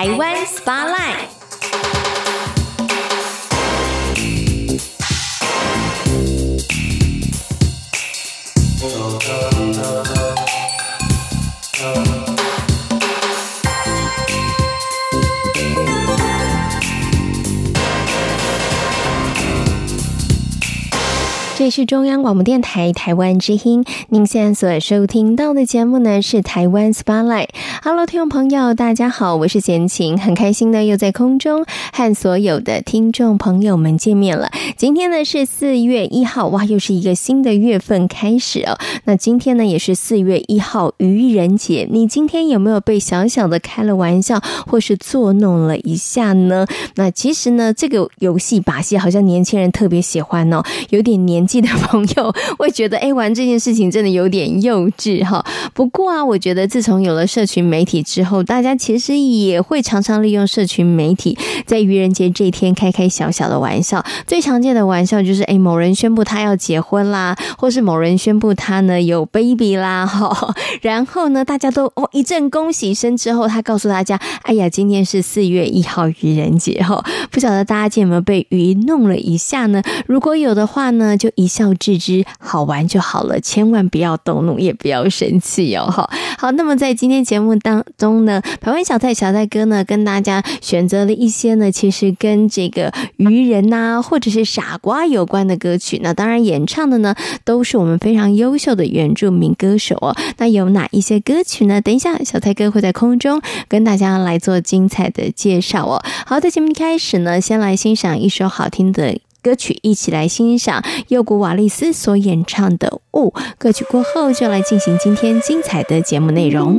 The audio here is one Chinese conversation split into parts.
台湾 Spotlight。这是中央广播电台台湾之音，您现在所收听到的节目呢是台湾 Spotlight。Hello，听众朋友，大家好，我是贤琴，很开心呢又在空中和所有的听众朋友们见面了。今天呢是四月一号，哇，又是一个新的月份开始哦。那今天呢也是四月一号愚人节，你今天有没有被小小的开了玩笑，或是作弄了一下呢？那其实呢这个游戏把戏好像年轻人特别喜欢哦，有点年。记得朋友会觉得，哎，玩这件事情真的有点幼稚哈。不过啊，我觉得自从有了社群媒体之后，大家其实也会常常利用社群媒体，在愚人节这一天开开小小的玩笑。最常见的玩笑就是，哎，某人宣布他要结婚啦，或是某人宣布他呢有 baby 啦，哈。然后呢，大家都哦一阵恭喜声之后，他告诉大家，哎呀，今天是四月一号愚人节哈。不晓得大家有没有被愚弄了一下呢？如果有的话呢，就。一笑置之，好玩就好了，千万不要动怒，也不要生气哦。好，好，那么在今天节目当中呢，台湾小蔡小蔡哥呢，跟大家选择了一些呢，其实跟这个愚人呐、或者是傻瓜有关的歌曲。那当然，演唱的呢，都是我们非常优秀的原住民歌手哦。那有哪一些歌曲呢？等一下，小蔡哥会在空中跟大家来做精彩的介绍哦。好，在节目开始呢，先来欣赏一首好听的。歌曲，一起来欣赏右古瓦利斯所演唱的《雾》。歌曲过后，就来进行今天精彩的节目内容。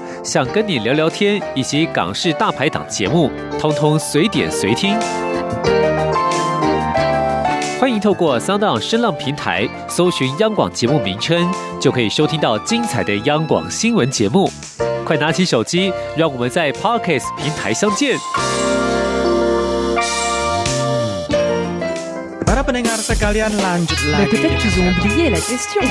想跟你聊聊天，以及港式大排档节目，通通随点随听。欢迎透过 Sound 声浪平台搜寻央广节目名称，就可以收听到精彩的央广新闻节目。快拿起手机，让我们在 Podcast 平台相见。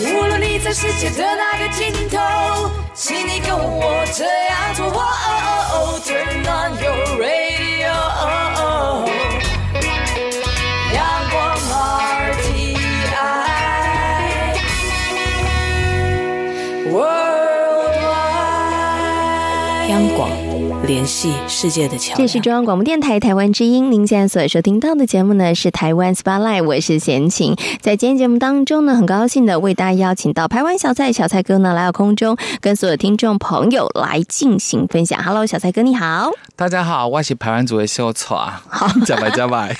无论你在世界的哪个尽头，请你跟我这样做。Turn on your radio， 央广。联系世界的桥梁。这是中央广播电台台湾之音，您现在所收听到的节目呢是台湾 Spotlight，我是贤琴。在今天节目当中呢，很高兴的为大家邀请到台湾小蔡小蔡哥呢来到空中，跟所有听众朋友来进行分享。Hello，小蔡哥你好，大家好，我是台湾组的小菜，好，加白加白。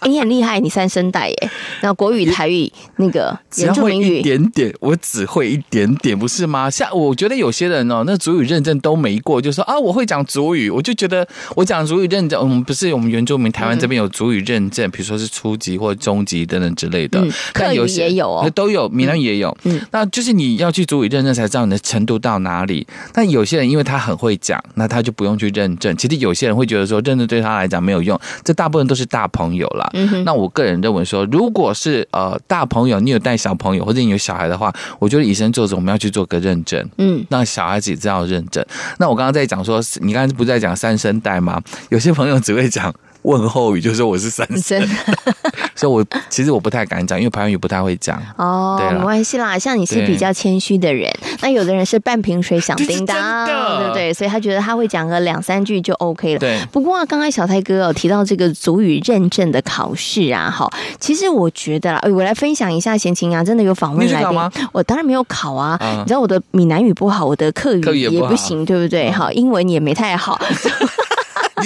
哎，你很厉害，你三声带耶！然后国语、台语那个原住民语一点点，我只会一点点，不是吗？像我觉得有些人哦，那主语认证都没过，就说啊，我会讲主语，我就觉得我讲主语认证，我们不是我们原住民，台湾这边有主语认证，比如说是初级或中级等等之类的。客语也有哦，都有，闽南语也有。嗯，那就是你要去主语认证才知道你的程度到哪里。但有些人因为他很会讲，那他就不用去认证。其实有些人会觉得说认证对他来讲没有用，这大部分都是大朋友啦。嗯哼，那我个人认为说，如果是呃大朋友，你有带小朋友或者你有小孩的话，我觉得以身作则，我们要去做个认证，嗯，让小孩子也知道认证。那我刚刚在讲说，你刚才不是在讲三声带吗？有些朋友只会讲。问候语就是说我是三声，所以我其实我不太敢讲，因为台湾语不太会讲。哦，对，没关系啦。像你是比较谦虚的人，那有的人是半瓶水响叮当，对不对？所以他觉得他会讲个两三句就 OK 了。对。不过刚才小泰哥有提到这个族语认证的考试啊，哈，其实我觉得啦，我来分享一下闲情啊，真的有访问来宾，我当然没有考啊。你知道我的闽南语不好，我的客语也不行，对不对？好，英文也没太好。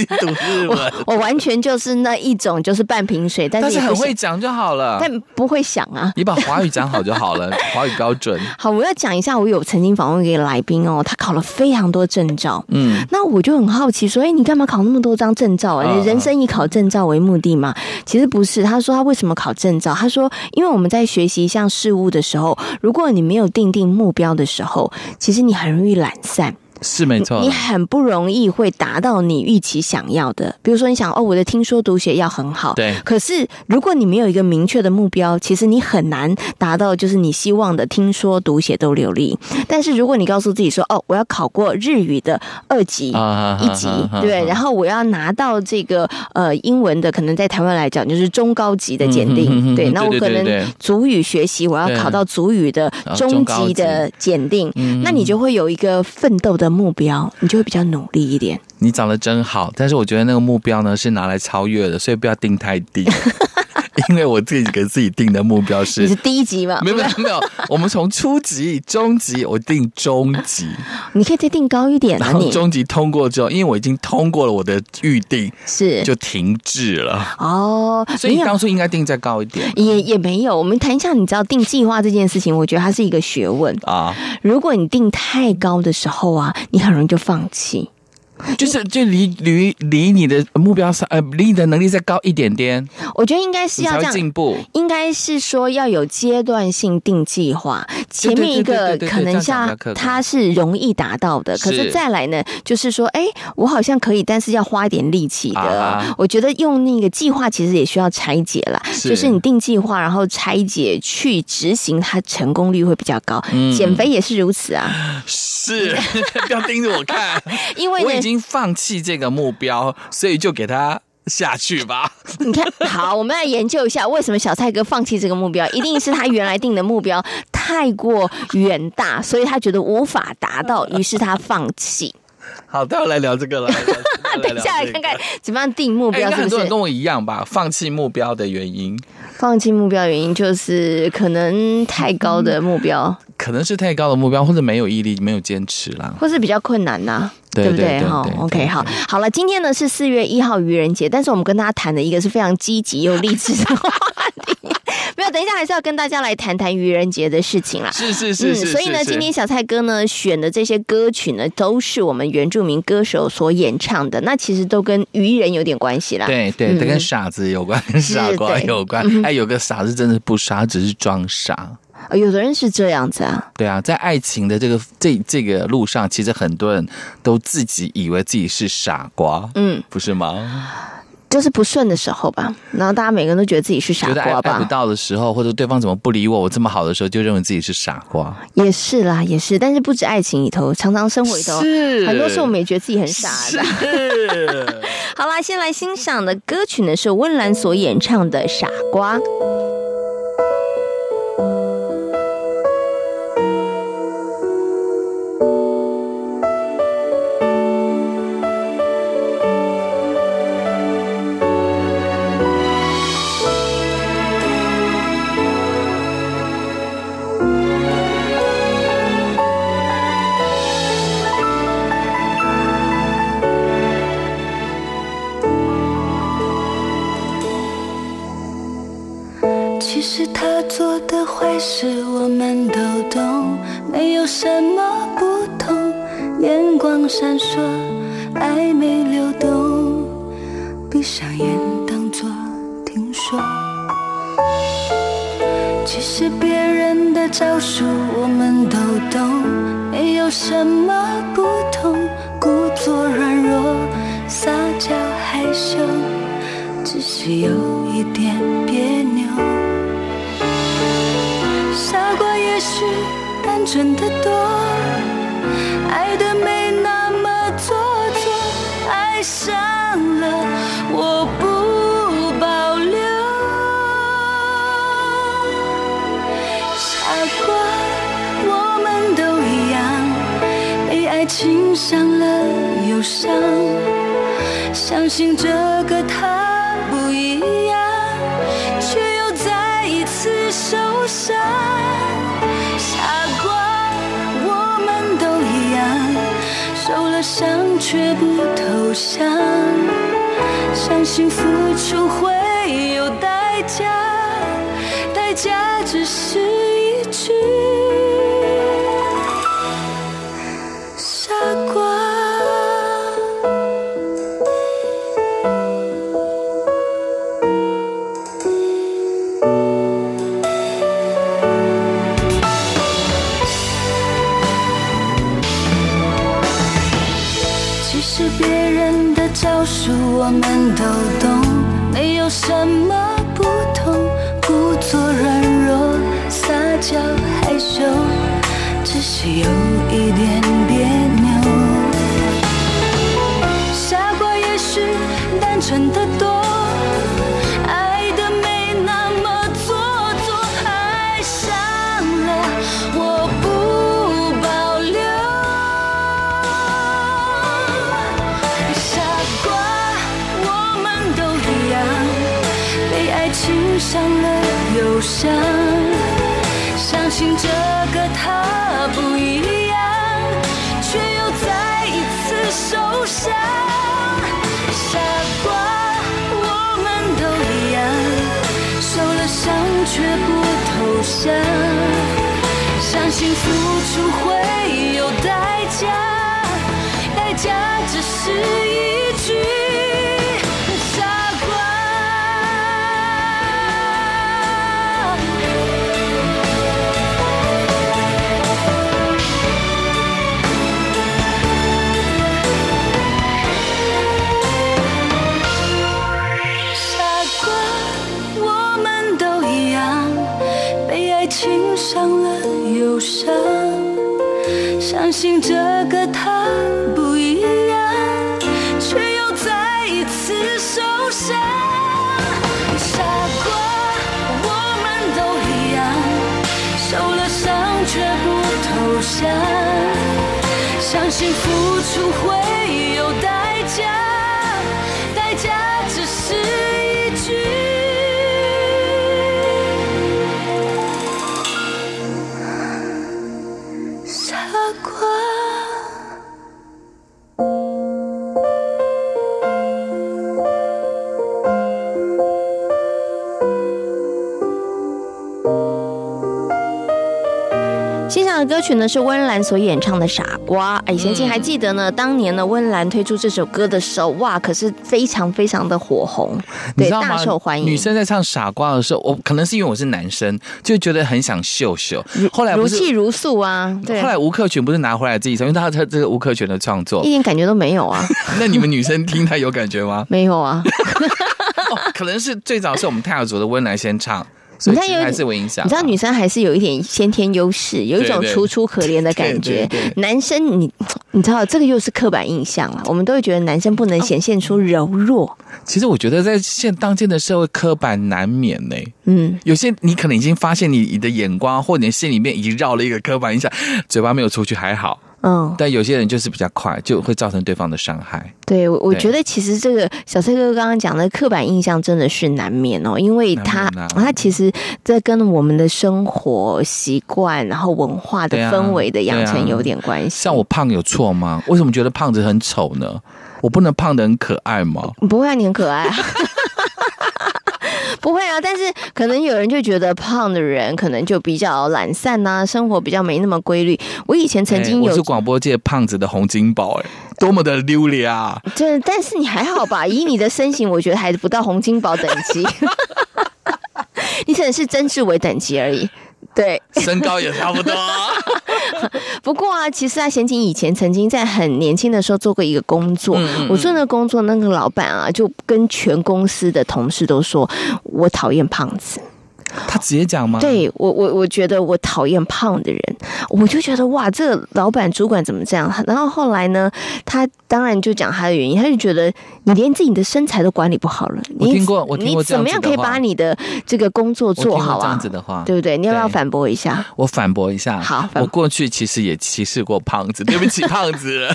读日文，我完全就是那一种，就是半瓶水，但是，但是很会讲就好了，但不会想啊。你把华语讲好就好了，华语标准。好，我要讲一下，我有曾经访问一个来宾哦，他考了非常多证照，嗯，那我就很好奇说，哎，你干嘛考那么多张证照啊？你人生以考证照为目的吗？其实不是，他说他为什么考证照？他说，因为我们在学习一项事物的时候，如果你没有定定目标的时候，其实你很容易懒散。是没错，你很不容易会达到你预期想要的。比如说，你想哦，我的听说读写要很好，对。可是如果你没有一个明确的目标，其实你很难达到就是你希望的听说读写都流利。但是如果你告诉自己说，哦，我要考过日语的二级、一级，对，然后我要拿到这个呃英文的，可能在台湾来讲就是中高级的检定，对。那我可能足语学习，我要考到足语的中级的检定，那你就会有一个奋斗的。的目标，你就会比较努力一点。你长得真好，但是我觉得那个目标呢是拿来超越的，所以不要定太低。因为我自己给自己定的目标是，你是低级吗？没有没有没有，我们从初级、中级，我定中级。你可以再定高一点啊！你中级通过之后，因为我已经通过了我的预定，是就停滞了。哦，所以你当初应该定再高一点。也也没有，我们谈一下，你知道定计划这件事情，我觉得它是一个学问啊。如果你定太高的时候啊，你很容易就放弃。就是就离离离你的目标上呃，离你的能力再高一点点。我觉得应该是要这样进步，应该是说要有阶段性定计划。前面一个可能像它是容易达到的，可是再来呢，就是说，哎，我好像可以，但是要花一点力气的。我觉得用那个计划其实也需要拆解啦，就是你定计划，然后拆解去执行，它成功率会比较高。减肥也是如此啊，是 不要盯着我看，因为呢。已经放弃这个目标，所以就给他下去吧。你看，好，我们来研究一下为什么小蔡哥放弃这个目标，一定是他原来定的目标太过远大，所以他觉得无法达到，于是他放弃。好，待会来聊这个了。等一下来看看怎么样定目标是不是？很多人跟我一样吧，放弃目标的原因。放弃目标原因就是可能太高的目标，嗯、可能是太高的目标，或者没有毅力，没有坚持啦，或是比较困难呐、啊，对不对？哈，OK，好，好了，今天呢是四月一号愚人节，但是我们跟大家谈的一个是非常积极又励志的话题。没有，等一下还是要跟大家来谈谈愚人节的事情啦。是是是，是、嗯，所以呢，今天小蔡哥呢选的这些歌曲呢，都是我们原住民歌手所演唱的，那其实都跟愚人有点关系啦。对对，跟傻子有关，跟傻瓜有关。哎，有个傻子真的不傻，只是装傻。有的人是这样子啊。对啊，在爱情的这个这这个路上，其实很多人都自己以为自己是傻瓜，嗯，不是吗？就是不顺的时候吧，然后大家每个人都觉得自己是傻瓜吧。爱不到的时候，或者对方怎么不理我，我这么好的时候，就认为自己是傻瓜。也是啦，也是。但是不止爱情里头，常常生活里头，是很多时候我们也觉得自己很傻的。是 好啦，先来欣赏的歌曲呢是温岚所演唱的《傻瓜》。做的坏事我们都懂，没有什么不同。眼光闪烁，暧昧流动，闭上眼当作听说。其实别人的招数我们都懂，没有什么不同。故作软弱，撒娇害羞，只是有一点别扭。也许单纯的多，爱的美。伤了我不保留，傻瓜，我们都一样，被爱情伤了忧伤，相信这个他不一样，却又再一次受伤。想，却不。投降，相信付出会有代价，代价只是一句。有一点别扭，傻瓜。也许单纯的多爱的没那么做作，爱上了我不保留。傻瓜，我们都一样被爱情伤了，又伤。想相信付出歌曲呢是温岚所演唱的《傻瓜》。哎，贤青还记得呢，当年呢温岚推出这首歌的时候，哇，可是非常非常的火红，对，大受欢迎。女生在唱《傻瓜》的时候，我可能是因为我是男生，就觉得很想秀秀。后来如泣如诉啊，对。后来吴克群不是拿回来自己唱，因为他他这个吴克群的创作一点感觉都没有啊。那你们女生听他有感觉吗？没有啊。哦，可能是最早是我们泰雅族的温岚先唱。你看有还是会影响，你知道女生还是有一点先天优势，有一种楚楚可怜的感觉。男生你你知道这个又是刻板印象了，我们都会觉得男生不能显现出柔弱。其实我觉得在现当今的社会，刻板难免呢。嗯，有些你可能已经发现你你的眼光或你的心里面已经绕了一个刻板印象，嘴巴没有出去还好。嗯，但有些人就是比较快，就会造成对方的伤害。对，我我觉得其实这个小崔哥刚刚讲的刻板印象真的是难免哦，因为他他其实这跟我们的生活习惯，然后文化的氛围的养成有点关系。像我胖有错吗？为什么觉得胖子很丑呢？我不能胖的很可爱吗？不会啊，你很可爱啊。不会啊，但是可能有人就觉得胖的人可能就比较懒散呐、啊，生活比较没那么规律。我以前曾经有，欸、我是广播界胖子的洪金宝，哎，多么的溜脸啊！对，但是你还好吧？以你的身形，我觉得还不到洪金宝等级，你只能是曾志伟等级而已。对，身高也差不多。不过啊，其实啊，贤锦以前曾经在很年轻的时候做过一个工作。嗯嗯，我做那个工作，那个老板啊，就跟全公司的同事都说，我讨厌胖子。他直接讲吗？对我，我我觉得我讨厌胖的人，我就觉得哇，这个老板主管怎么这样？然后后来呢，他当然就讲他的原因，他就觉得你连自己的身材都管理不好了。我听过，我听过，你怎么样可以把你的这个工作做好啊？这样子的话，对不对？你要不要反驳一下？我反驳一下。好，我过去其实也歧视过胖子，对不起，胖子。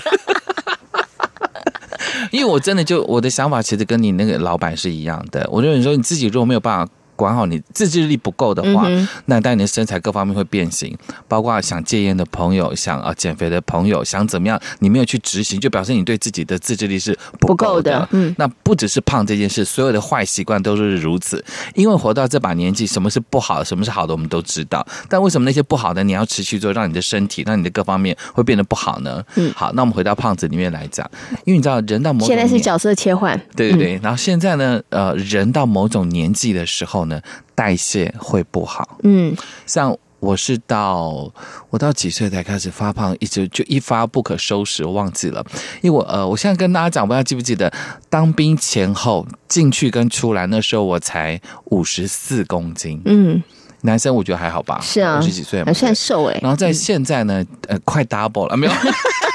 因为我真的就我的想法，其实跟你那个老板是一样的。我觉得你说你自己如果没有办法。管好你自制力不够的话，嗯、那当然你的身材各方面会变形，包括想戒烟的朋友，想啊减肥的朋友，想怎么样，你没有去执行，就表示你对自己的自制力是不够的。嗯，那不只是胖这件事，所有的坏习惯都是如此。因为活到这把年纪，什么是不好，什么是好的，我们都知道。但为什么那些不好的你要持续做，让你的身体，让你的各方面会变得不好呢？嗯，好，那我们回到胖子里面来讲，因为你知道人到某种现在是角色切换，对对对。嗯、然后现在呢，呃，人到某种年纪的时候。代谢会不好，嗯，像我是到我到几岁才开始发胖，一直就一发不可收拾，我忘记了，因为我呃，我现在跟大家讲，不知道记不记得当兵前后进去跟出来那时候，我才五十四公斤，嗯。男生我觉得还好吧，是啊，五十几岁还算瘦哎。然后在现在呢，呃，快 double 了，没有，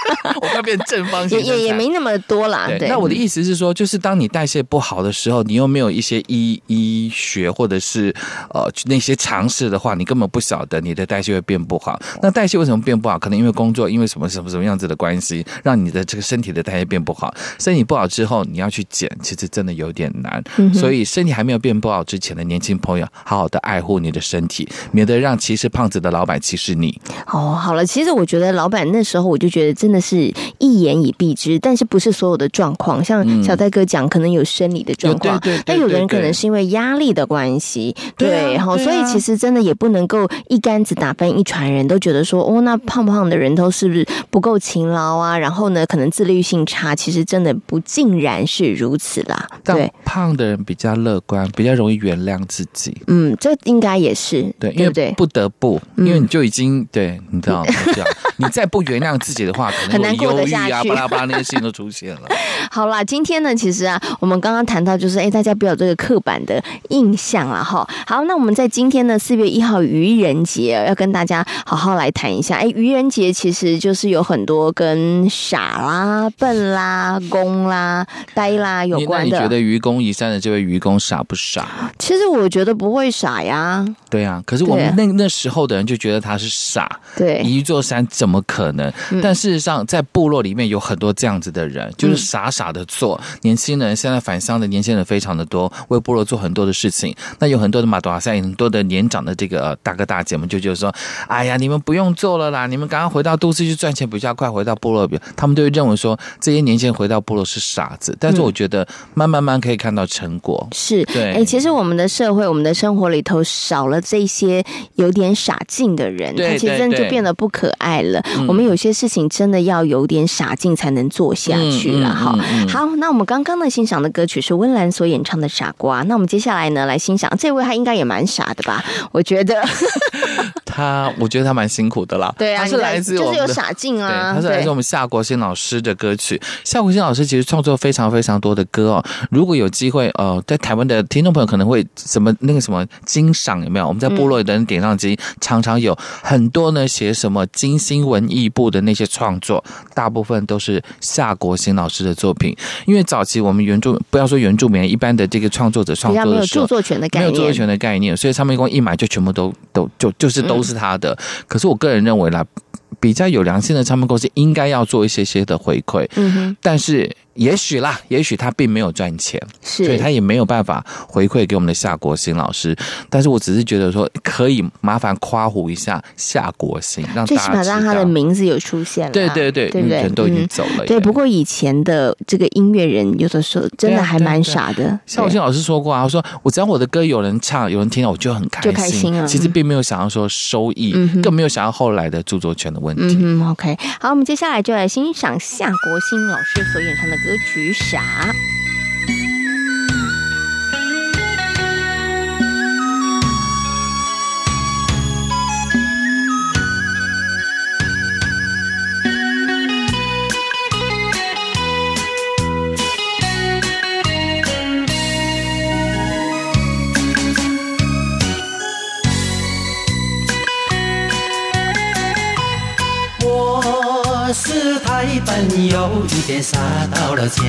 我要变正方形，也也没那么多啦。对，那我的意思是说，就是当你代谢不好的时候，你又没有一些医医学或者是呃那些常识的话，你根本不晓得你的代谢会变不好。那代谢为什么变不好？可能因为工作，因为什么什么什么样子的关系，让你的这个身体的代谢变不好。身体不好之后，你要去减，其实真的有点难。所以身体还没有变不好之前的年轻朋友，好好的爱护你的身体。身体，免得让歧视胖子的老板歧视你。哦，好了，其实我觉得老板那时候我就觉得真的是一言以蔽之，但是不是所有的状况，像小戴哥讲，可能有生理的状况，但有的人可能是因为压力的关系，对，然后所以其实真的也不能够一竿子打翻一船人，都觉得说哦，那胖胖的人都是不是不够勤劳啊？然后呢，可能自律性差，其实真的不尽然是如此啦。对，胖的人比较乐观，比较容易原谅自己。嗯，这应该也是。对，因为不得不，因为你就已经对，你知道 你再不原谅自己的话，很难过得下去啊，巴拉巴拉那些事情都出现了。好啦，今天呢，其实啊，我们刚刚谈到就是，哎，大家不要有这个刻板的印象啊，哈。好，那我们在今天呢，四月一号愚人节，要跟大家好好来谈一下。哎，愚人节其实就是有很多跟傻啦、笨啦、公啦、呆啦有关的。你觉得愚公移山的这位愚公傻不傻？其实我觉得不会傻呀。对啊，可是我们那那时候的人就觉得他是傻。对，移一座山怎么可能？但事实上，在部落里面有很多这样子的人，就是傻傻的做。年轻人现在返乡的年轻人非常的多，为部落做很多的事情。那有很多的马多瓦塞，很多的年长的这个大哥大姐们就就是说：“哎呀，你们不用做了啦，你们赶快回到都市去赚钱比较快，回到部落比。”他们都会认为说这些年轻人回到部落是傻子。但是我觉得慢慢慢可以看到成果。是对，哎，其实我们的社会，我们的生活里头少了这些有点傻劲的人，他其实真的就变得不可爱了。我们有些事情真的要有点傻劲才能做下去了哈。好，那我们刚刚呢欣赏的歌曲是温岚所演唱的《傻瓜》。那我们接下来呢来欣赏这位，他应该也蛮傻的吧？我觉得 他，我觉得他蛮辛苦的啦。对啊，他是来自就是有傻劲啊。他是来自我们夏国新老师的歌曲。夏国新老师其实创作非常非常多的歌哦。如果有机会，呃，在台湾的听众朋友可能会什么那个什么金赏有没有？我们在部落的人点上机，常常有很多呢写什么金星文艺部的那些创作，大部分都是夏国新老师的作品。因为早期我们原著不要说原住民，一般的这个创作者创作的时候没有著作权的概念，没有著作权的概念，所以唱片公司一买就全部都都就就是都是他的。可是我个人认为啦，比较有良心的唱片公司应该要做一些些的回馈。嗯哼，但是。也许啦，也许他并没有赚钱，是，所以他也没有办法回馈给我们的夏国新老师。但是我只是觉得说，可以麻烦夸胡一下夏国新，让最起码让他的名字有出现了。对对对，对不对？人都已经走了。对，不过以前的这个音乐人，有的时候真的还蛮傻的。夏国新老师说过啊，我说我只要我的歌有人唱，有人听到，我就很开心，就开心啊。其实并没有想要说收益，更没有想要后来的著作权的问题。嗯，OK，好，我们接下来就来欣赏夏国新老师所演唱的歌曲《傻》。是太笨，有一点傻到了家，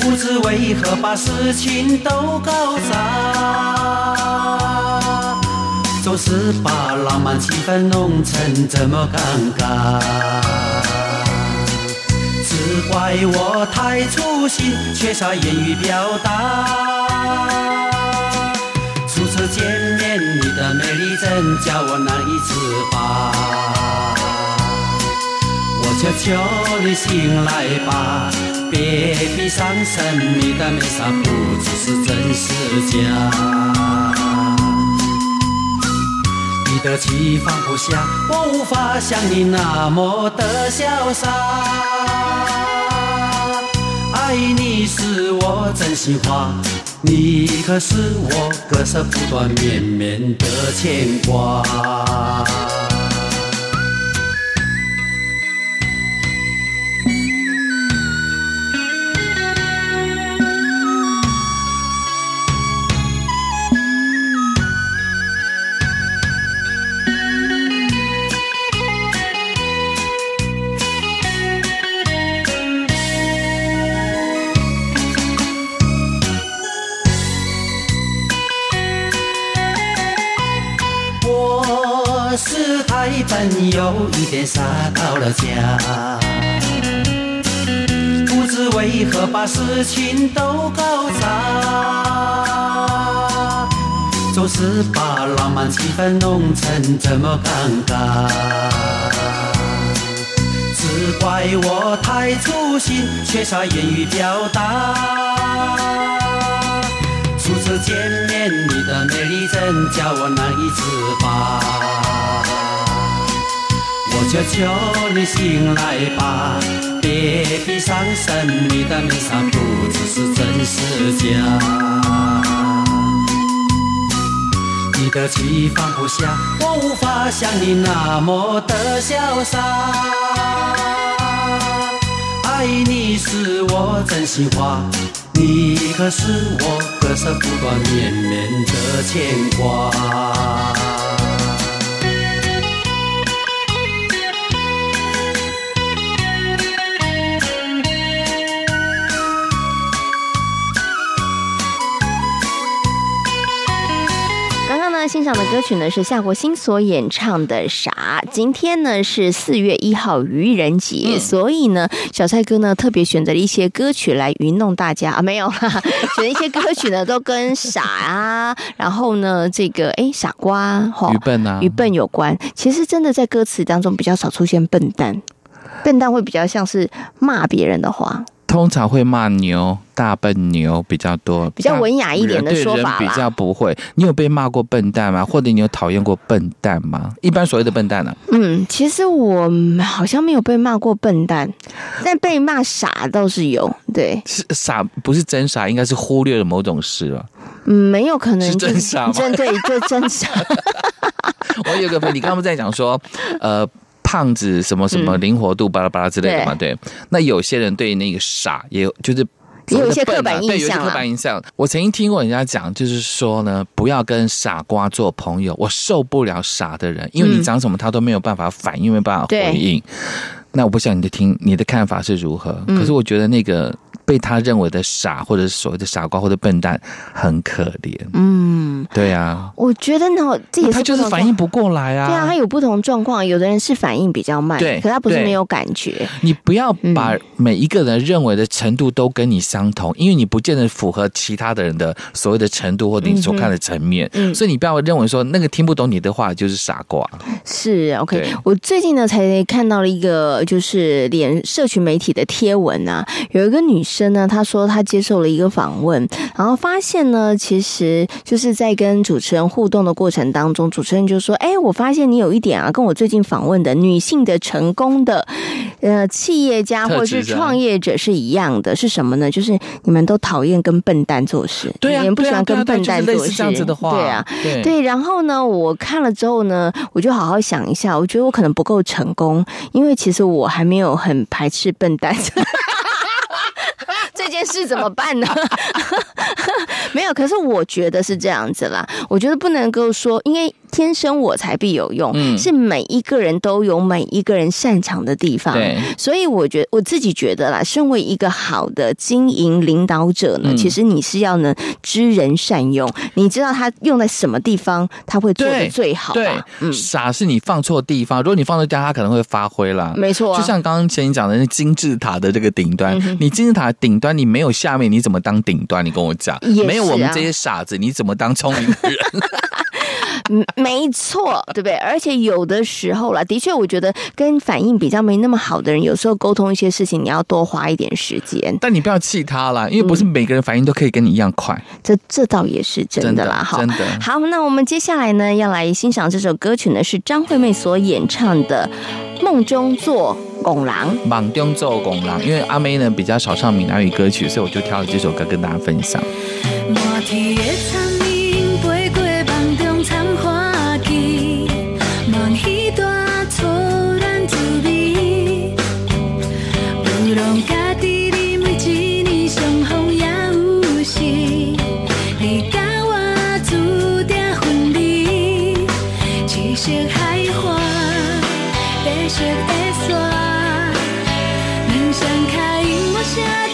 不知为何把事情都搞砸，总是把浪漫气氛弄成这么尴尬，只怪我太粗心，缺少言语表达。初次见面，你的美丽真叫我难以自拔。我就求你醒来吧，别闭上神秘的面纱，不知是真是假。你的气放不下，我无法像你那么的潇洒。爱你是我真心话。你可是我割舍不断绵绵的牵挂。有一点傻到了家，不知为何把事情都搞砸，总是把浪漫气氛弄成这么尴尬，只怪我太粗心，缺少言语表达。初次见面，你的美丽真叫我难以自拔。我就求你醒来吧，别闭上神秘的面纱，不知是真是假。你的气放不下，我无法像你那么的潇洒。爱你是我真心话，你可是我割舍不断绵绵的牵挂。欣赏的歌曲呢是夏国新所演唱的《傻》。今天呢是四月一号愚人节，嗯、所以呢小蔡哥呢特别选择了一些歌曲来愚弄大家啊，没有啦，选了一些歌曲呢都跟傻啊，然后呢这个哎傻瓜、愚笨啊、愚笨有关。其实真的在歌词当中比较少出现笨蛋，笨蛋会比较像是骂别人的话。通常会骂牛，大笨牛比较多，比较文雅一点的说法人比较不会。你有被骂过笨蛋吗？或者你有讨厌过笨蛋吗？一般所谓的笨蛋呢、啊？嗯，其实我好像没有被骂过笨蛋，但被骂傻倒是有。对，是傻不是真傻，应该是忽略了某种事了。嗯，没有可能、就是、是真傻吗？真对，就真傻。我有个朋友，你刚刚在讲说，呃。胖子什么什么灵活度巴拉巴拉之类的嘛？对，那有些人对那个傻也有，就是有一些刻板印象。对，有一些刻板印象。我曾经听过人家讲，就是说呢，不要跟傻瓜做朋友。我受不了傻的人，因为你讲什么他都没有办法反应，没有办法回应。那我不晓得你的听你的看法是如何？可是我觉得那个。被他认为的傻，或者是所谓的傻瓜或者笨蛋，很可怜。嗯，对啊，我觉得呢，这也是他就是反应不过来啊。对啊，他有不同状况，有的人是反应比较慢，对，可他不是没有感觉。你不要把每一个人认为的程度都跟你相同，嗯、因为你不见得符合其他的人的所谓的程度或者你所看的层面。嗯，所以你不要认为说那个听不懂你的话就是傻瓜。是 OK，我最近呢才看到了一个就是连社群媒体的贴文啊，有一个女生。真呢，他说他接受了一个访问，然后发现呢，其实就是在跟主持人互动的过程当中，主持人就说：“哎，我发现你有一点啊，跟我最近访问的女性的成功的 呃企业家或者是创业者是一样的，是什么呢？就是你们都讨厌跟笨蛋做事，对啊，你们不喜欢跟笨蛋做事，这样子的话，对啊，对，对。然后呢，我看了之后呢，我就好好想一下，我觉得我可能不够成功，因为其实我还没有很排斥笨蛋。”这件事怎么办呢？没有，可是我觉得是这样子啦。我觉得不能够说，因为天生我材必有用，嗯，是每一个人都有每一个人擅长的地方。对，所以我觉得我自己觉得啦，身为一个好的经营领导者呢，嗯，其实你是要能知人善用，你知道他用在什么地方，他会做的最好。对，嗯，傻是你放错地方，如果你放错地方，他可能会发挥啦。没错，就像刚刚前你讲的那金字塔的这个顶端，嗯，你金字塔顶端。你没有下面，你怎么当顶端？你跟我讲，啊、没有我们这些傻子，你怎么当聪明的人？没错，对不对？而且有的时候啦，的确，我觉得跟反应比较没那么好的人，有时候沟通一些事情，你要多花一点时间。但你不要气他啦，因为不是每个人反应都可以跟你一样快。嗯、这这倒也是真的啦，哈真的。好，那我们接下来呢，要来欣赏这首歌曲呢，是张惠妹所演唱的《梦中做拱廊》。梦中做拱廊，因为阿妹呢比较少唱闽南语歌曲，所以我就挑了这首歌跟大家分享。点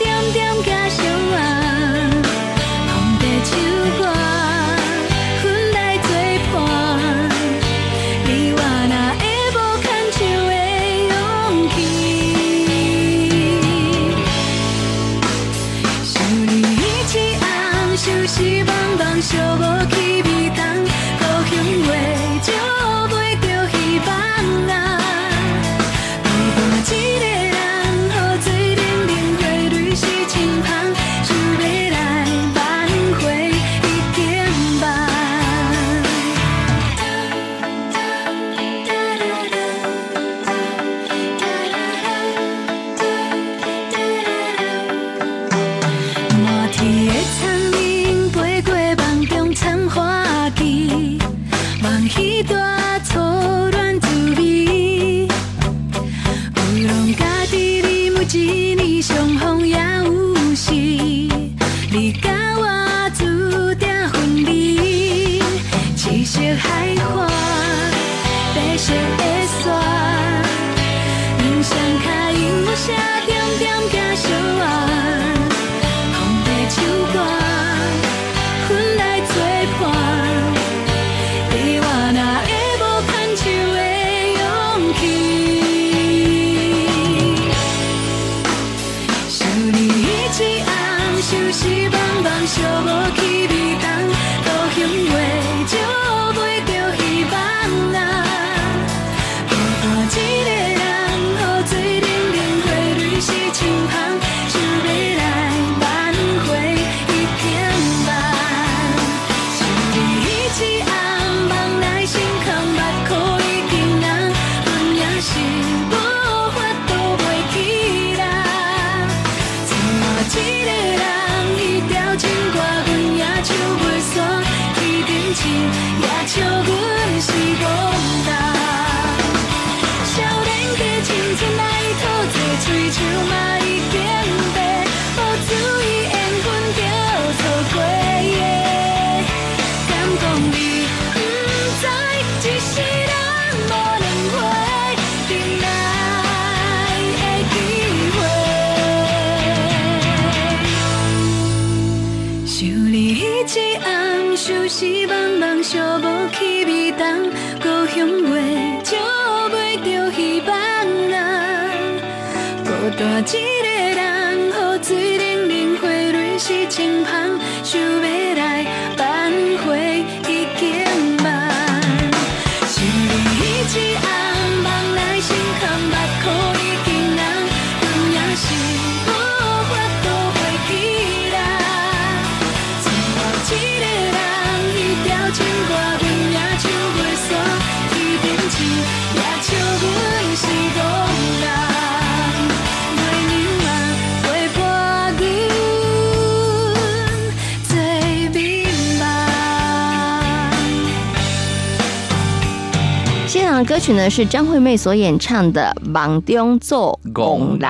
呢是张惠妹所演唱的《梦中做戆戆人》，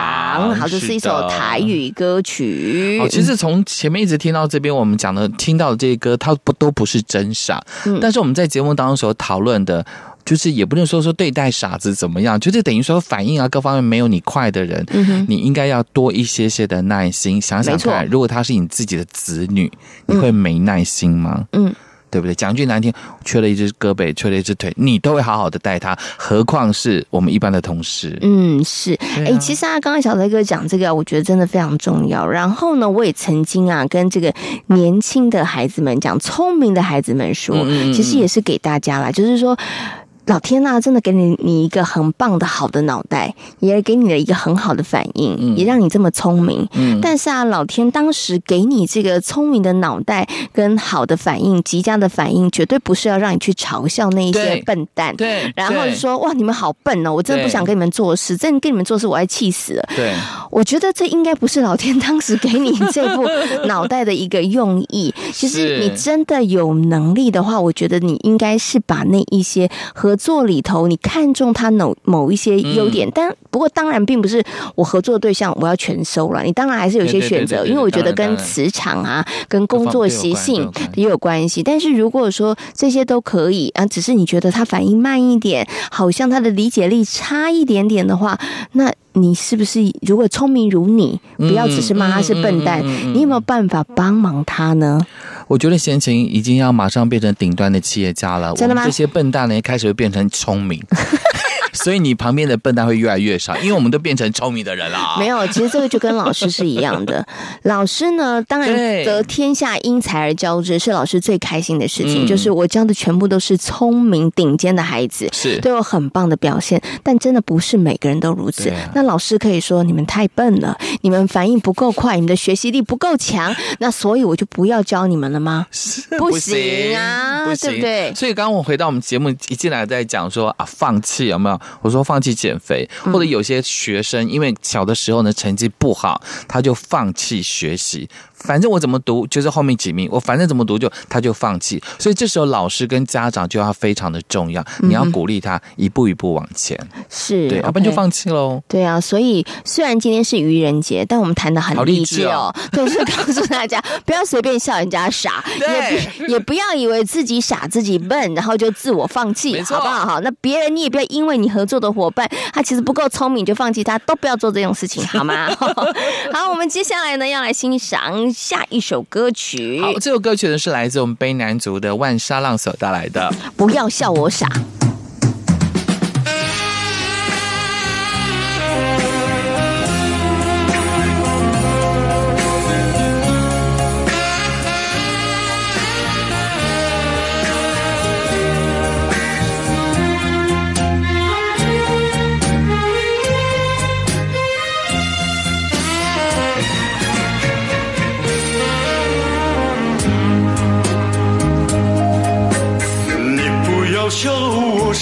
人好，这是一首台语歌曲。哦，其实从前面一直听到这边，我们讲的、听到的这些歌，它不都不是真傻。嗯但是我们在节目当中所讨论的，就是也不能说说对待傻子怎么样，就是等于说反应啊各方面没有你快的人，你应该要多一些些的耐心。想想看，如果他是你自己的子女，你会没耐心吗？嗯。对不对？讲句难听，缺了一只胳膊，缺了一只腿，你都会好好的带他，何况是我们一般的同事？嗯，是。哎、其实啊，刚刚小雷哥讲这个，我觉得真的非常重要。然后呢，我也曾经啊，跟这个年轻的孩子们讲，聪明的孩子们说，嗯嗯嗯其实也是给大家啦，就是说。老天呐、真的给你你一个很棒的好的脑袋，也给你了一个很好的反应，嗯也让你这么聪明。嗯但是啊，老天当时给你这个聪明的脑袋跟好的反应、极佳的反应，绝对不是要让你去嘲笑那一些笨蛋。对然后就说哇，你们好笨哦，我真的不想跟你们做事，真的跟你们做事我要气死了。对，我觉得这应该不是老天当时给你这副脑袋的一个用意。其实你真的有能力的话，我觉得你应该是把那一些合作里头，你看中他某某一些优点，但不过当然并不是我合作对象我要全收了，你当然还是有些选择，因为我觉得跟磁场啊、跟工作习性也有关系。但是如果说这些都可以啊，只是你觉得他反应慢一点，好像他的理解力差一点点的话，那你是不是如果聪明如你，不要只是骂他是笨蛋，嗯嗯嗯嗯嗯你有没有办法帮忙他呢？我觉得闲情已经要马上变成顶端的企业家了。真的吗我们这些笨蛋呢，开始会变成聪明，所以你旁边的笨蛋会越来越少，因为我们都变成聪明的人了。没有，其实这个就跟老师是一样的。老师呢，当然得天下因才而教之，是老师最开心的事情。嗯就是我教的全部都是聪明顶尖的孩子，是都有很棒的表现。但真的不是每个人都如此。啊那老师可以说你们太笨了，你们反应不够快，你们的学习力不够强，那所以我就不要教你们了吗？不行啊不行对不对所以刚刚我回到我们节目一进来在讲说啊，放弃有没有？我说放弃减肥，或者有些学生因为小的时候呢成绩不好，他就放弃学习。反正我怎么读就是后面几名，我反正怎么读就他就放弃。所以这时候老师跟家长就要非常的重要，你要鼓励他一步一步往前。是，对，要不然就放弃喽。对啊，所以虽然今天是愚人节，但我们谈的很励志哦，就 是告诉大家不要随便笑人家傻，也也不要以为自己傻自己笨，然后就自我放弃，好不好？好，那别人你也不要因为你合作的伙伴他其实不够聪明就放弃他，都不要做这种事情，好吗？好，我们接下来呢要来欣赏下一首歌曲。好，这首歌曲呢是来自我们卑南族的万沙浪所带来的，不要笑我傻。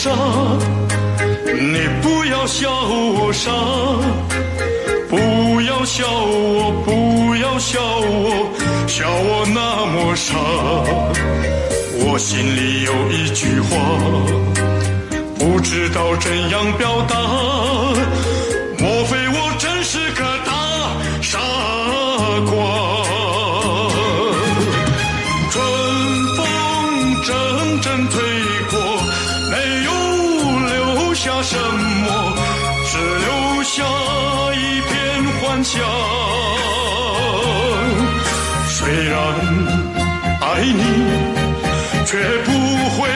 傻，你不要笑我傻，不要笑我，不要笑我，笑我那么傻。我心里有一句话，不知道怎样表达，什么？只留下一片幻想。虽然爱你，却不会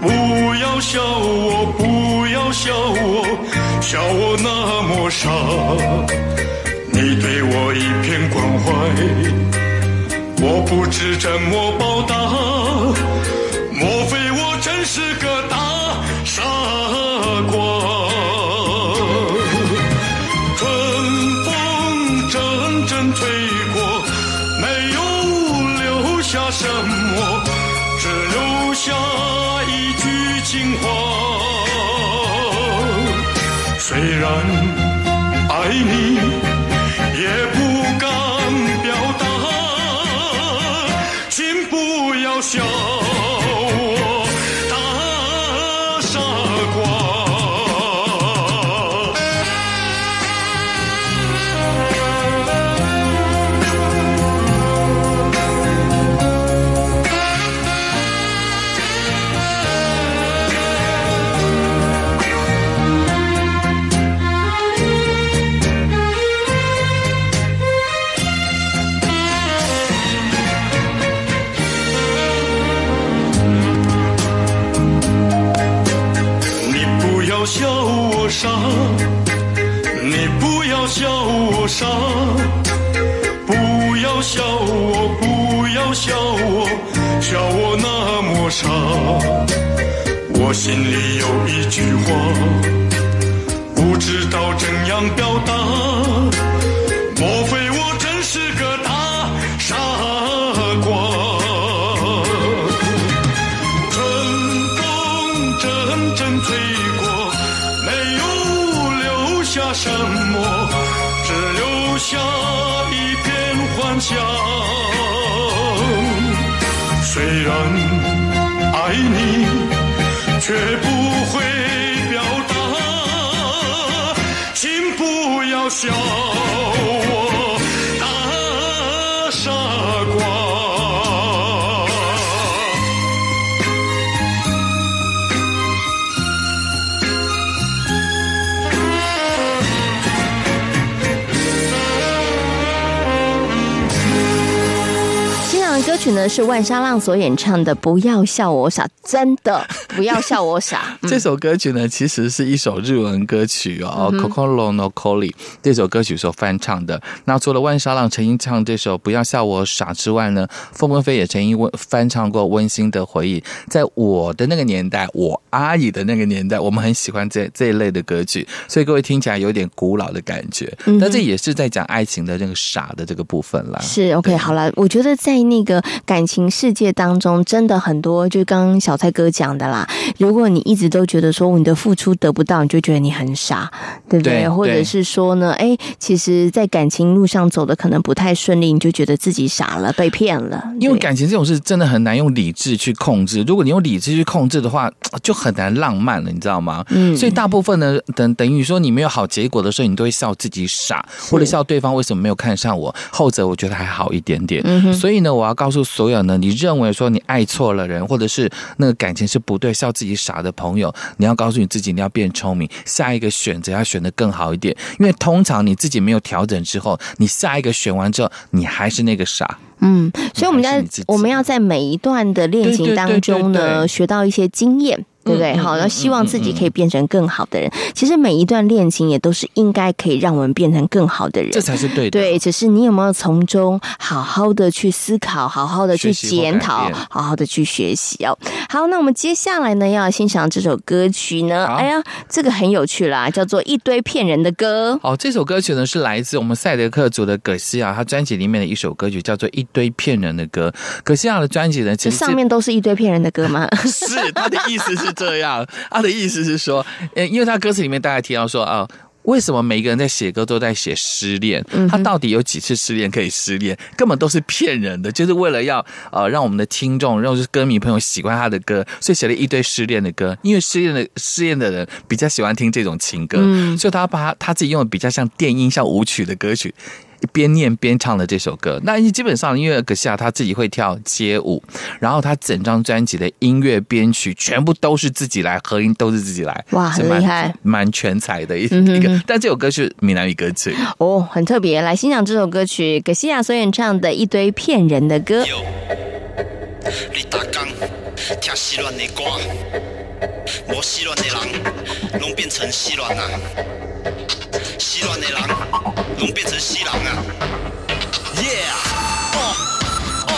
不要笑我，不要笑我，笑我那么傻。你对我一片关怀，我不知怎么报答。曲呢是万沙浪所演唱的《不要笑我傻》，真的。不要笑我傻。这首歌曲呢，其实是一首日文歌曲哦，嗯，Kokoro no Kori 这首歌曲所翻唱的。那除了万沙浪曾经唱这首《不要笑我傻》之外呢，凤凰飞也曾经翻唱过《温馨的回忆》。在我的那个年代，我阿姨的那个年代，我们很喜欢这这一类的歌曲，所以各位听起来有点古老的感觉。嗯，但这也是在讲爱情的这个傻的这个部分啦。是 OK，好了，我觉得在那个感情世界当中，真的很多，就刚刚小蔡哥讲的啦。如果你一直都觉得说你的付出得不到，你就觉得你很傻，对不对？对，或者是说呢，哎，其实，在感情路上走的可能不太顺利，你就觉得自己傻了，被骗了。因为感情这种事真的很难用理智去控制。如果你用理智去控制的话，就很难浪漫了，你知道吗？嗯。所以大部分呢，等等于说你没有好结果的时候，你都会笑自己傻，或者笑对方为什么没有看上我。后者我觉得还好一点点。嗯哼。所以呢，我要告诉所有呢，你认为说你爱错了人，或者是那个感情是不对，笑自己傻的朋友，你要告诉你自己，你要变聪明，下一个选择要选的更好一点。因为通常你自己没有调整之后，你下一个选完之后，你还是那个傻。嗯，所以我们在我们要在每一段的恋情当中呢，学到一些经验。对不对？好，要希望自己可以变成更好的人。其实每一段恋情也都是应该可以让我们变成更好的人，这才是对的。对，只是你有没有从中好好的去思考，好好的去检讨，好好的去学习哦。好，那我们接下来呢要欣赏这首歌曲呢？哎呀，这个很有趣啦，叫做《一堆骗人的歌》。哦，这首歌曲呢是来自我们赛德克族的葛西亚，他专辑里面的一首歌曲叫做《一堆骗人的歌》。葛西亚的专辑呢，其实上面都是一堆骗人的歌吗？是，他的意思是。这样，他的意思是说，呃，因为他歌词里面大概提到说啊，为什么每一个人在写歌都在写失恋？他到底有几次失恋可以失恋？根本都是骗人的，就是为了要呃让我们的听众，让就是歌迷朋友喜欢他的歌，所以写了一堆失恋的歌。因为失恋的失恋的人比较喜欢听这种情歌，所以他把他他自己用的比较像电音、像舞曲的歌曲。边念边唱的这首歌，那基本上因为葛西亚他自己会跳街舞，然后他整张专辑的音乐编曲全部都是自己来，合音都是自己来，哇，很厉害，蛮全才的一一个。但这首歌是闽南语歌曲哦，很特别。来欣赏这首歌曲，葛西亚所演唱的一堆骗人的歌。你打刚听失恋的歌，无失恋的人拢变成失恋啊，失恋的人拢变成死人啊，Yeah，哦哦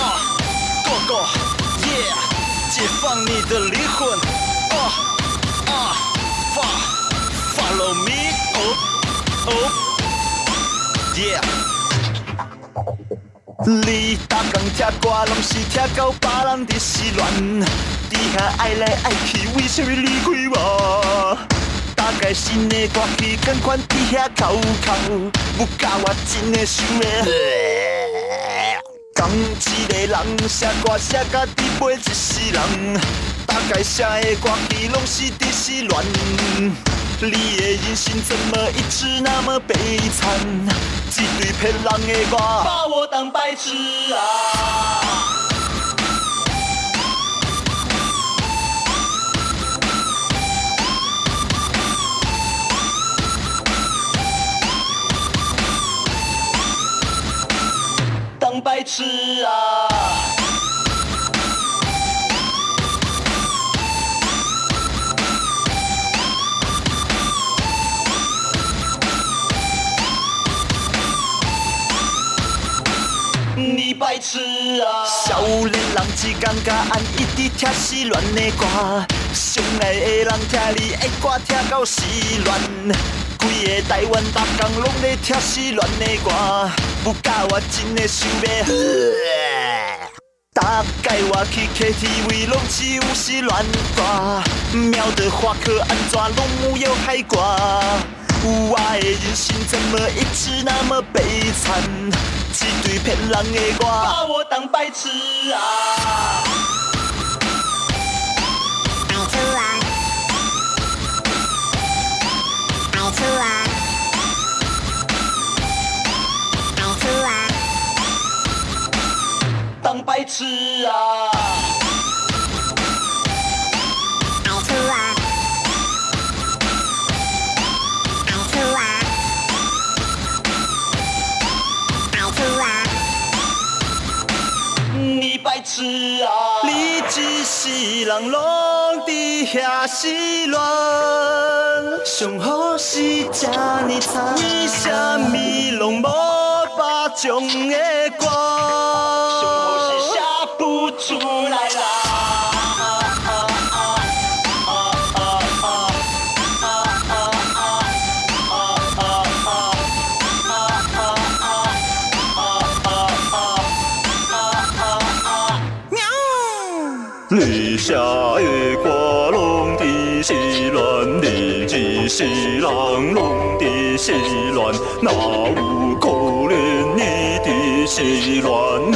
，Go Go，Yeah，解放你的灵魂，哦哦，Follow me，哦哦，Yeah。你打工听歌，拢是听到别人的失恋，底下爱来爱去，为什么离开我？大概新的歌曲，赶快底下哭哭，不教我真的想要。讲一个人写歌写甲底背一世人，大概写的歌曲拢是的失恋。你的人生怎么一直那么悲惨？一堆骗人的歌，把我当白痴啊！白痴啊！白痴啊！少年人只感觉按一直听失恋的歌，相爱的人听你的歌听到失恋，规个台湾大江拢在听失恋的歌，不教我真的想要。大概我去 KTV 拢只有失恋歌，喵的话可安怎拢有海歌？我的人生怎么一直那么悲惨？一堆骗人的我，把我当白痴啊！白痴啊！是啊，你一世人拢伫遐失恋，上好是这么惨，为什么拢无把情的歌？西凉龙的心乱，哪有可怜你的心乱？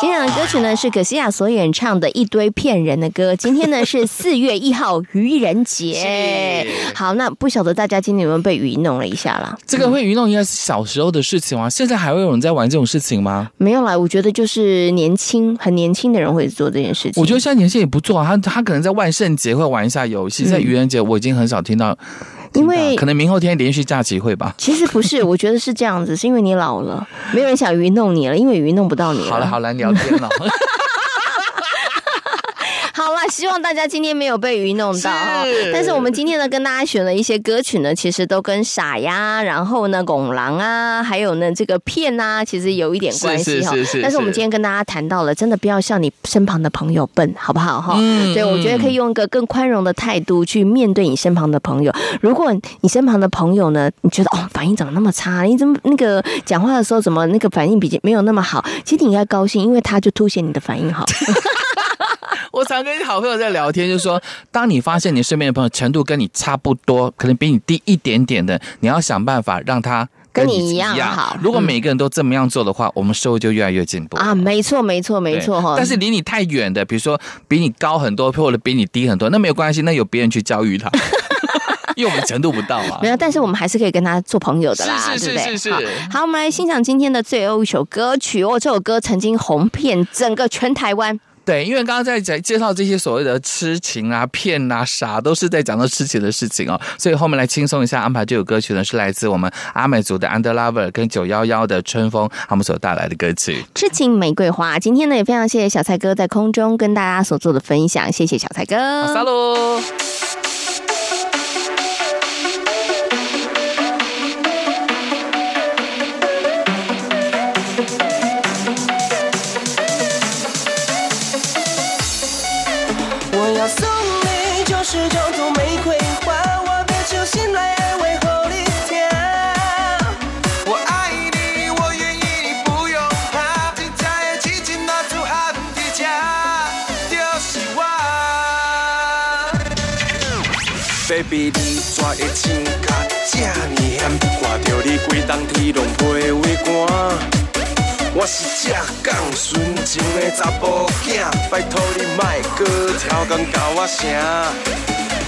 今天的歌曲呢是葛西亚所演唱的一堆骗人的歌。今天呢是四月一号愚人节，好，那不晓得大家今天有没有被愚弄了一下啦？这个会愚弄应该是小时候的事情吗？现在还会有人在玩这种事情吗？没有啦，我觉得就是年轻很年轻的人会做这件事情。我觉得现在年轻也不做啊，他他可能在万圣节会玩一下游戏，在愚人节我已经很少听到。因为可能明后天连续假期会吧。其实不是，我觉得是这样子，是因为你老了，没有人想愚弄你了，因为愚弄不到你了。好了，好了聊天了。希望大家今天没有被愚弄到哈。但是我们今天呢，跟大家选了一些歌曲呢，其实都跟傻呀，然后呢，拱狼啊，还有呢，这个骗啊，其实有一点关系哈。但是我们今天跟大家谈到了，真的不要笑你身旁的朋友笨，好不好哈？嗯。对，我觉得可以用一个更宽容的态度去面对你身旁的朋友。如果你身旁的朋友呢，你觉得哦，反应怎么那么差？你怎么那个讲话的时候怎么那个反应比较没有那么好？其实你应该高兴，因为他就凸显你的反应好。我常跟好朋友在聊天，就是说，当你发现你身边的朋友程度跟你差不多，可能比你低一点点的，你要想办法让他跟你一样好。如果每个人都这么样做的话，我们社会就越来越进步啊！没错，没错，没错哈。但是离你太远的，比如说比你高很多，或者比你低很多，那没有关系，那有别人去教育他，因为我们程度不到嘛。没有，但是我们还是可以跟他做朋友的啦，是是是是。好，我们来欣赏今天的最后一首歌曲哦。这首歌曾经红遍整个全台湾。对，因为刚刚在讲介绍这些所谓的痴情啊、骗啊、傻，都是在讲到痴情的事情哦。所以后面来轻松一下，安排这首歌曲呢，是来自我们阿美族的 Under Lover 跟九幺幺的春风他们所带来的歌曲《痴情玫瑰花》。今天呢，也非常谢谢小蔡哥在空中跟大家所做的分享，谢谢小蔡哥。好，撒喽。Baby，你怎会穿甲这呢险？看到你规冬天拢袂畏寒。我是只讲纯情的查甫囝，拜托你莫阁超工教我声。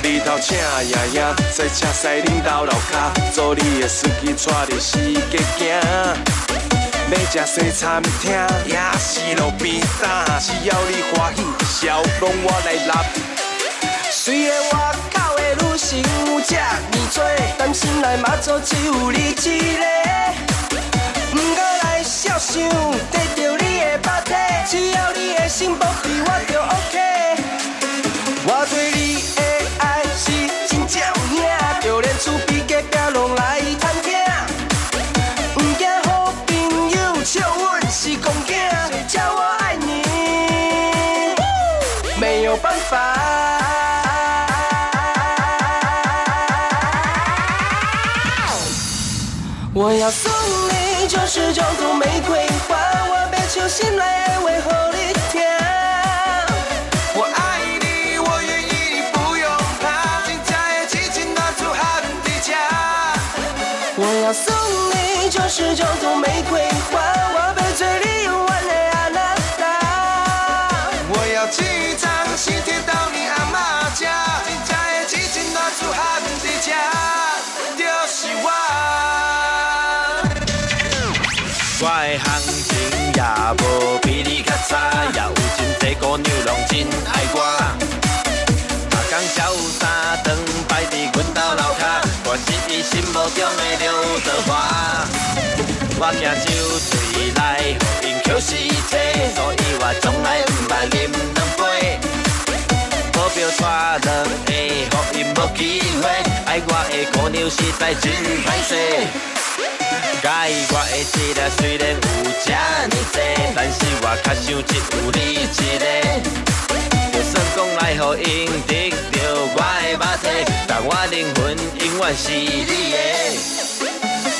日头请爷爷在车西领导楼骹，做你的司机带你四界行。要食西餐厅，也是路边摊，只要你欢喜，笑容我来揽。虽然我。心有这么多，但心内马祖只有你一个。不过来少想，得到你的肉体，只要你的心保庇我就 OK。我要送你九十九朵玫瑰花，我要唱心内的话给你听。我爱你，我愿意，你不用怕，真正的痴情拿出喊的家。我要送你九十九朵玫瑰花，我姑娘拢真爱我。逐工潇洒长摆伫阮兜楼骹，我是伊心目中的刘德华。我行酒醉来，予因扣死体，所以我从来毋捌啉两杯。保镖带两个，予因无机会。爱我的姑娘实在真歹势。介意我的资料虽然有这呢多，但是我较想只有你一个。就算讲来予因得到我的肉体，但我灵魂永远是你的。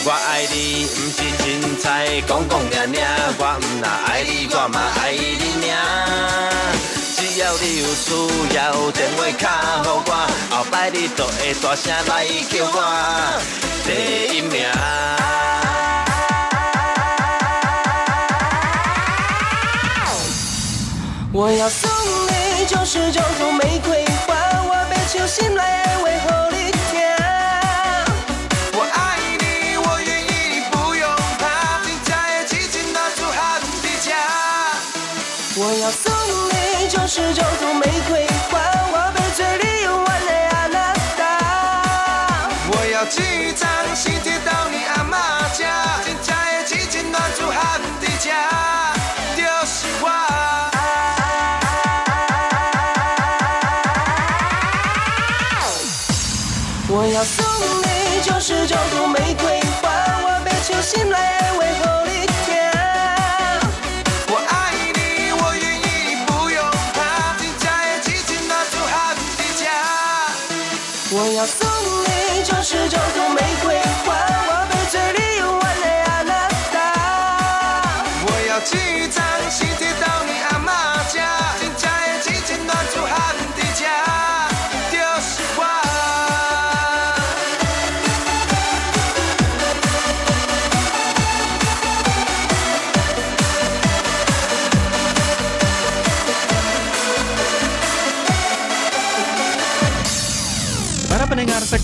我爱你，不是凊彩讲讲念念，我唔那爱你，我嘛爱你命。你有需要，电话卡予我，后摆你就会大声来叫我第一名。我要送你九十九朵玫瑰花，我要手心来安慰予你。十九是叫做，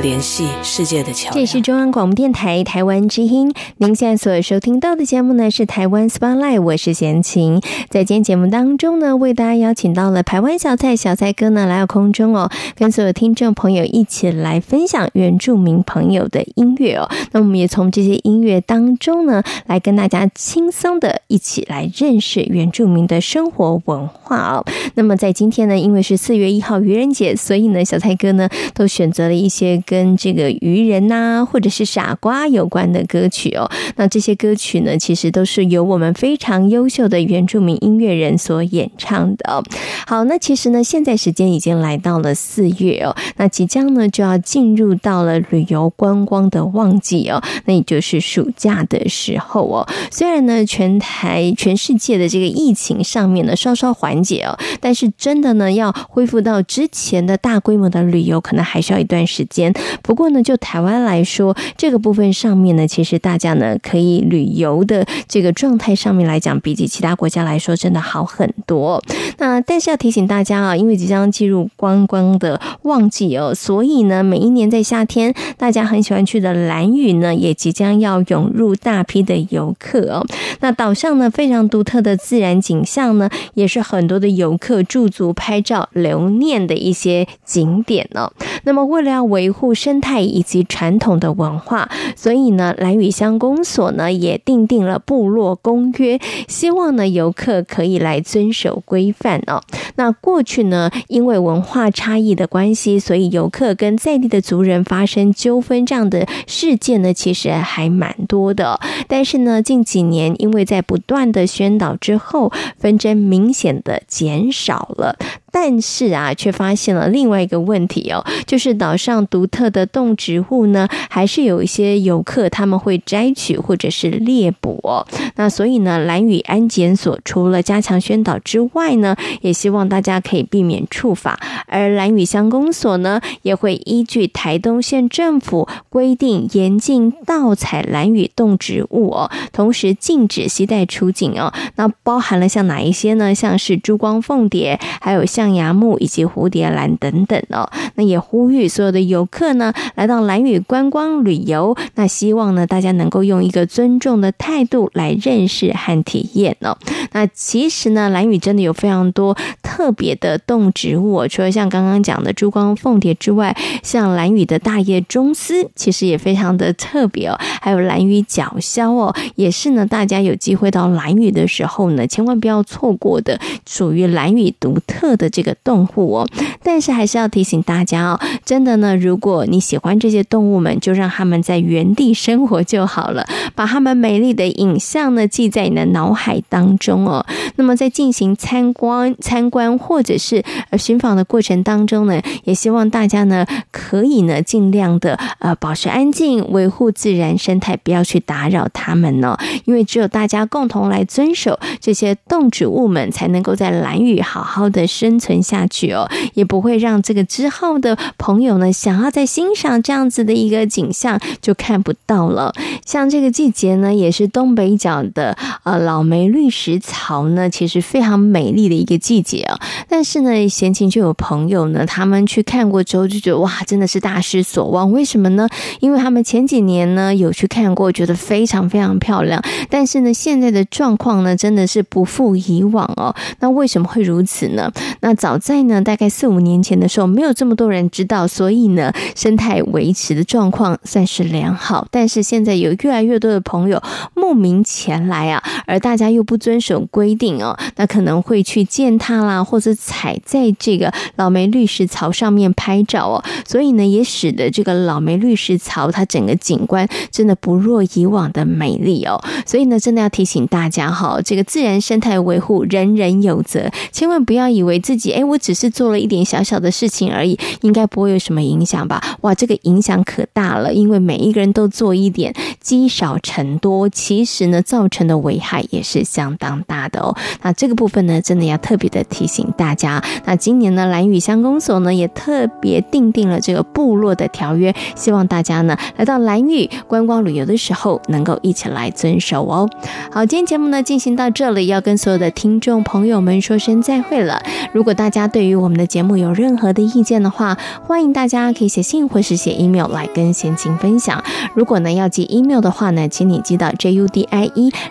联系世界的桥梁。这是中央广播电台台湾之音。您现在所收听到的节目呢，是台湾 Spotlight，我是贤琴。在今天节目当中呢，为大家邀请到了台湾小蔡小蔡哥呢来到空中哦，跟所有听众朋友一起来分享原住民朋友的音乐哦。那我们也从这些音乐当中呢，来跟大家轻松的一起来认识原住民的生活文化哦。那么在今天呢，因为是四月一号愚人节，所以呢，小蔡哥呢都选择了一些跟这个愚人呐、或者是傻瓜有关的歌曲哦。那这些歌曲呢，其实都是由我们非常优秀的原住民音乐人所演唱的哦。好，那其实呢，现在时间已经来到了四月哦，那即将呢就要进入到了旅游观光的旺季哦，那也就是暑假的时候哦。虽然呢，全台全世界的这个疫情上面呢稍稍缓解哦，但是真的呢要恢复到之前的大规模的旅游，可能还需要一段时间。不过呢，就台湾来说，这个部分上面呢，其实大家呢可以旅游的这个状态上面来讲，比起其他国家来说，真的好很多。那但是要提醒大家啊，因为即将进入观光的旺季哦，所以呢，每一年在夏天大家很喜欢去的兰屿呢，也即将要涌入大批的游客哦。那岛上呢，非常独特的自然景象呢，也是很多的游客驻足拍照留念的一些景点哦。那么为了要维护护生态以及传统的文化，所以呢，兰屿乡公所呢也订定了部落公约，希望呢游客可以来遵守规范哦。那过去呢，因为文化差异的关系，所以游客跟在地的族人发生纠纷这样的事件呢，其实还蛮多的。但是呢，近几年因为在不断的宣导之后，纷争明显的减少了。但是啊，却发现了另外一个问题哦，就是岛上独特的动植物呢，还是有一些游客他们会摘取或者是猎捕哦。那所以呢，兰屿安检所除了加强宣导之外呢，也希望大家可以避免触法。而兰屿乡公所呢，也会依据台东县政府规定，严禁盗采兰屿动植物哦，同时禁止携带出境哦。那包含了像哪一些呢？像是珠光凤蝶，还有像。象牙木以及蝴蝶兰等等哦，那也呼吁所有的游客呢，来到蓝屿观光旅游，那希望呢大家能够用一个尊重的态度来认识和体验哦。那其实呢，蓝屿真的有非常多特别的动植物，除了像刚刚讲的珠光凤蝶之外，像蓝屿的大叶螽斯，其实也非常的特别哦。还有蓝屿角鸮哦，也是呢，大家有机会到蓝屿的时候呢，千万不要错过的，属于蓝屿独特的。这个动物哦，但是还是要提醒大家哦，真的呢，如果你喜欢这些动物们，就让他们在原地生活就好了，把他们美丽的影像呢记在你的脑海当中哦。那么在进行参观、参观或者是呃寻访的过程当中呢，也希望大家呢可以呢尽量的呃保持安静，维护自然生态，不要去打扰它们哦。因为只有大家共同来遵守这些动植物们，才能够在蓝雨好好的生存下去哦，也不会让这个之后的朋友呢，想要再欣赏这样子的一个景象就看不到了。像这个季节呢，也是东北角的呃老梅绿石槽呢，其实非常美丽的一个季节啊。但是呢，闲情就有朋友呢，他们去看过之后就觉得哇，真的是大失所望。为什么呢？因为他们前几年呢有去看过，觉得非常非常漂亮。但是呢，现在的状况呢，真的是不复以往哦。那为什么会如此呢？那早在呢，大概四五年前的时候，没有这么多人知道，所以呢，生态维持的状况算是良好。但是现在有越来越多的朋友慕名前来啊，而大家又不遵守规定哦，那可能会去践踏啦，或者踩在这个老梅绿石槽上面拍照哦，所以呢，也使得这个老梅绿石槽它整个景观真的不若以往的美丽哦。所以呢，真的要提醒大家哈，这个自然生态维护人人有责，千万不要以为自己。哎，我只是做了一点小小的事情而已，应该不会有什么影响吧？哇，这个影响可大了，因为每一个人都做一点，积少成多，其实呢，造成的危害也是相当大的哦。那这个部分呢，真的要特别的提醒大家。那今年呢，蓝屿乡公所呢也特别订定了这个部落的条约，希望大家呢来到蓝屿观光旅游的时候，能够一起来遵守哦。好，今天节目呢进行到这里，要跟所有的听众朋友们说声再会了。如果大家对于我们的节目有任何的意见的话，欢迎大家可以写信或是写 email 来跟闲情分享。如果呢要寄 email 的话呢，请你寄到 judie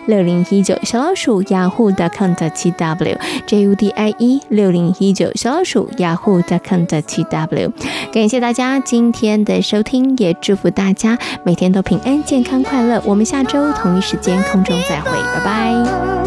六零一九小老鼠 yahoo.com 的 tw judie 六零一九小老鼠 yahoo.com 的 tw。感谢大家今天的收听，也祝福大家每天都平安、健康、快乐。我们下周同一时间空中再会，拜拜。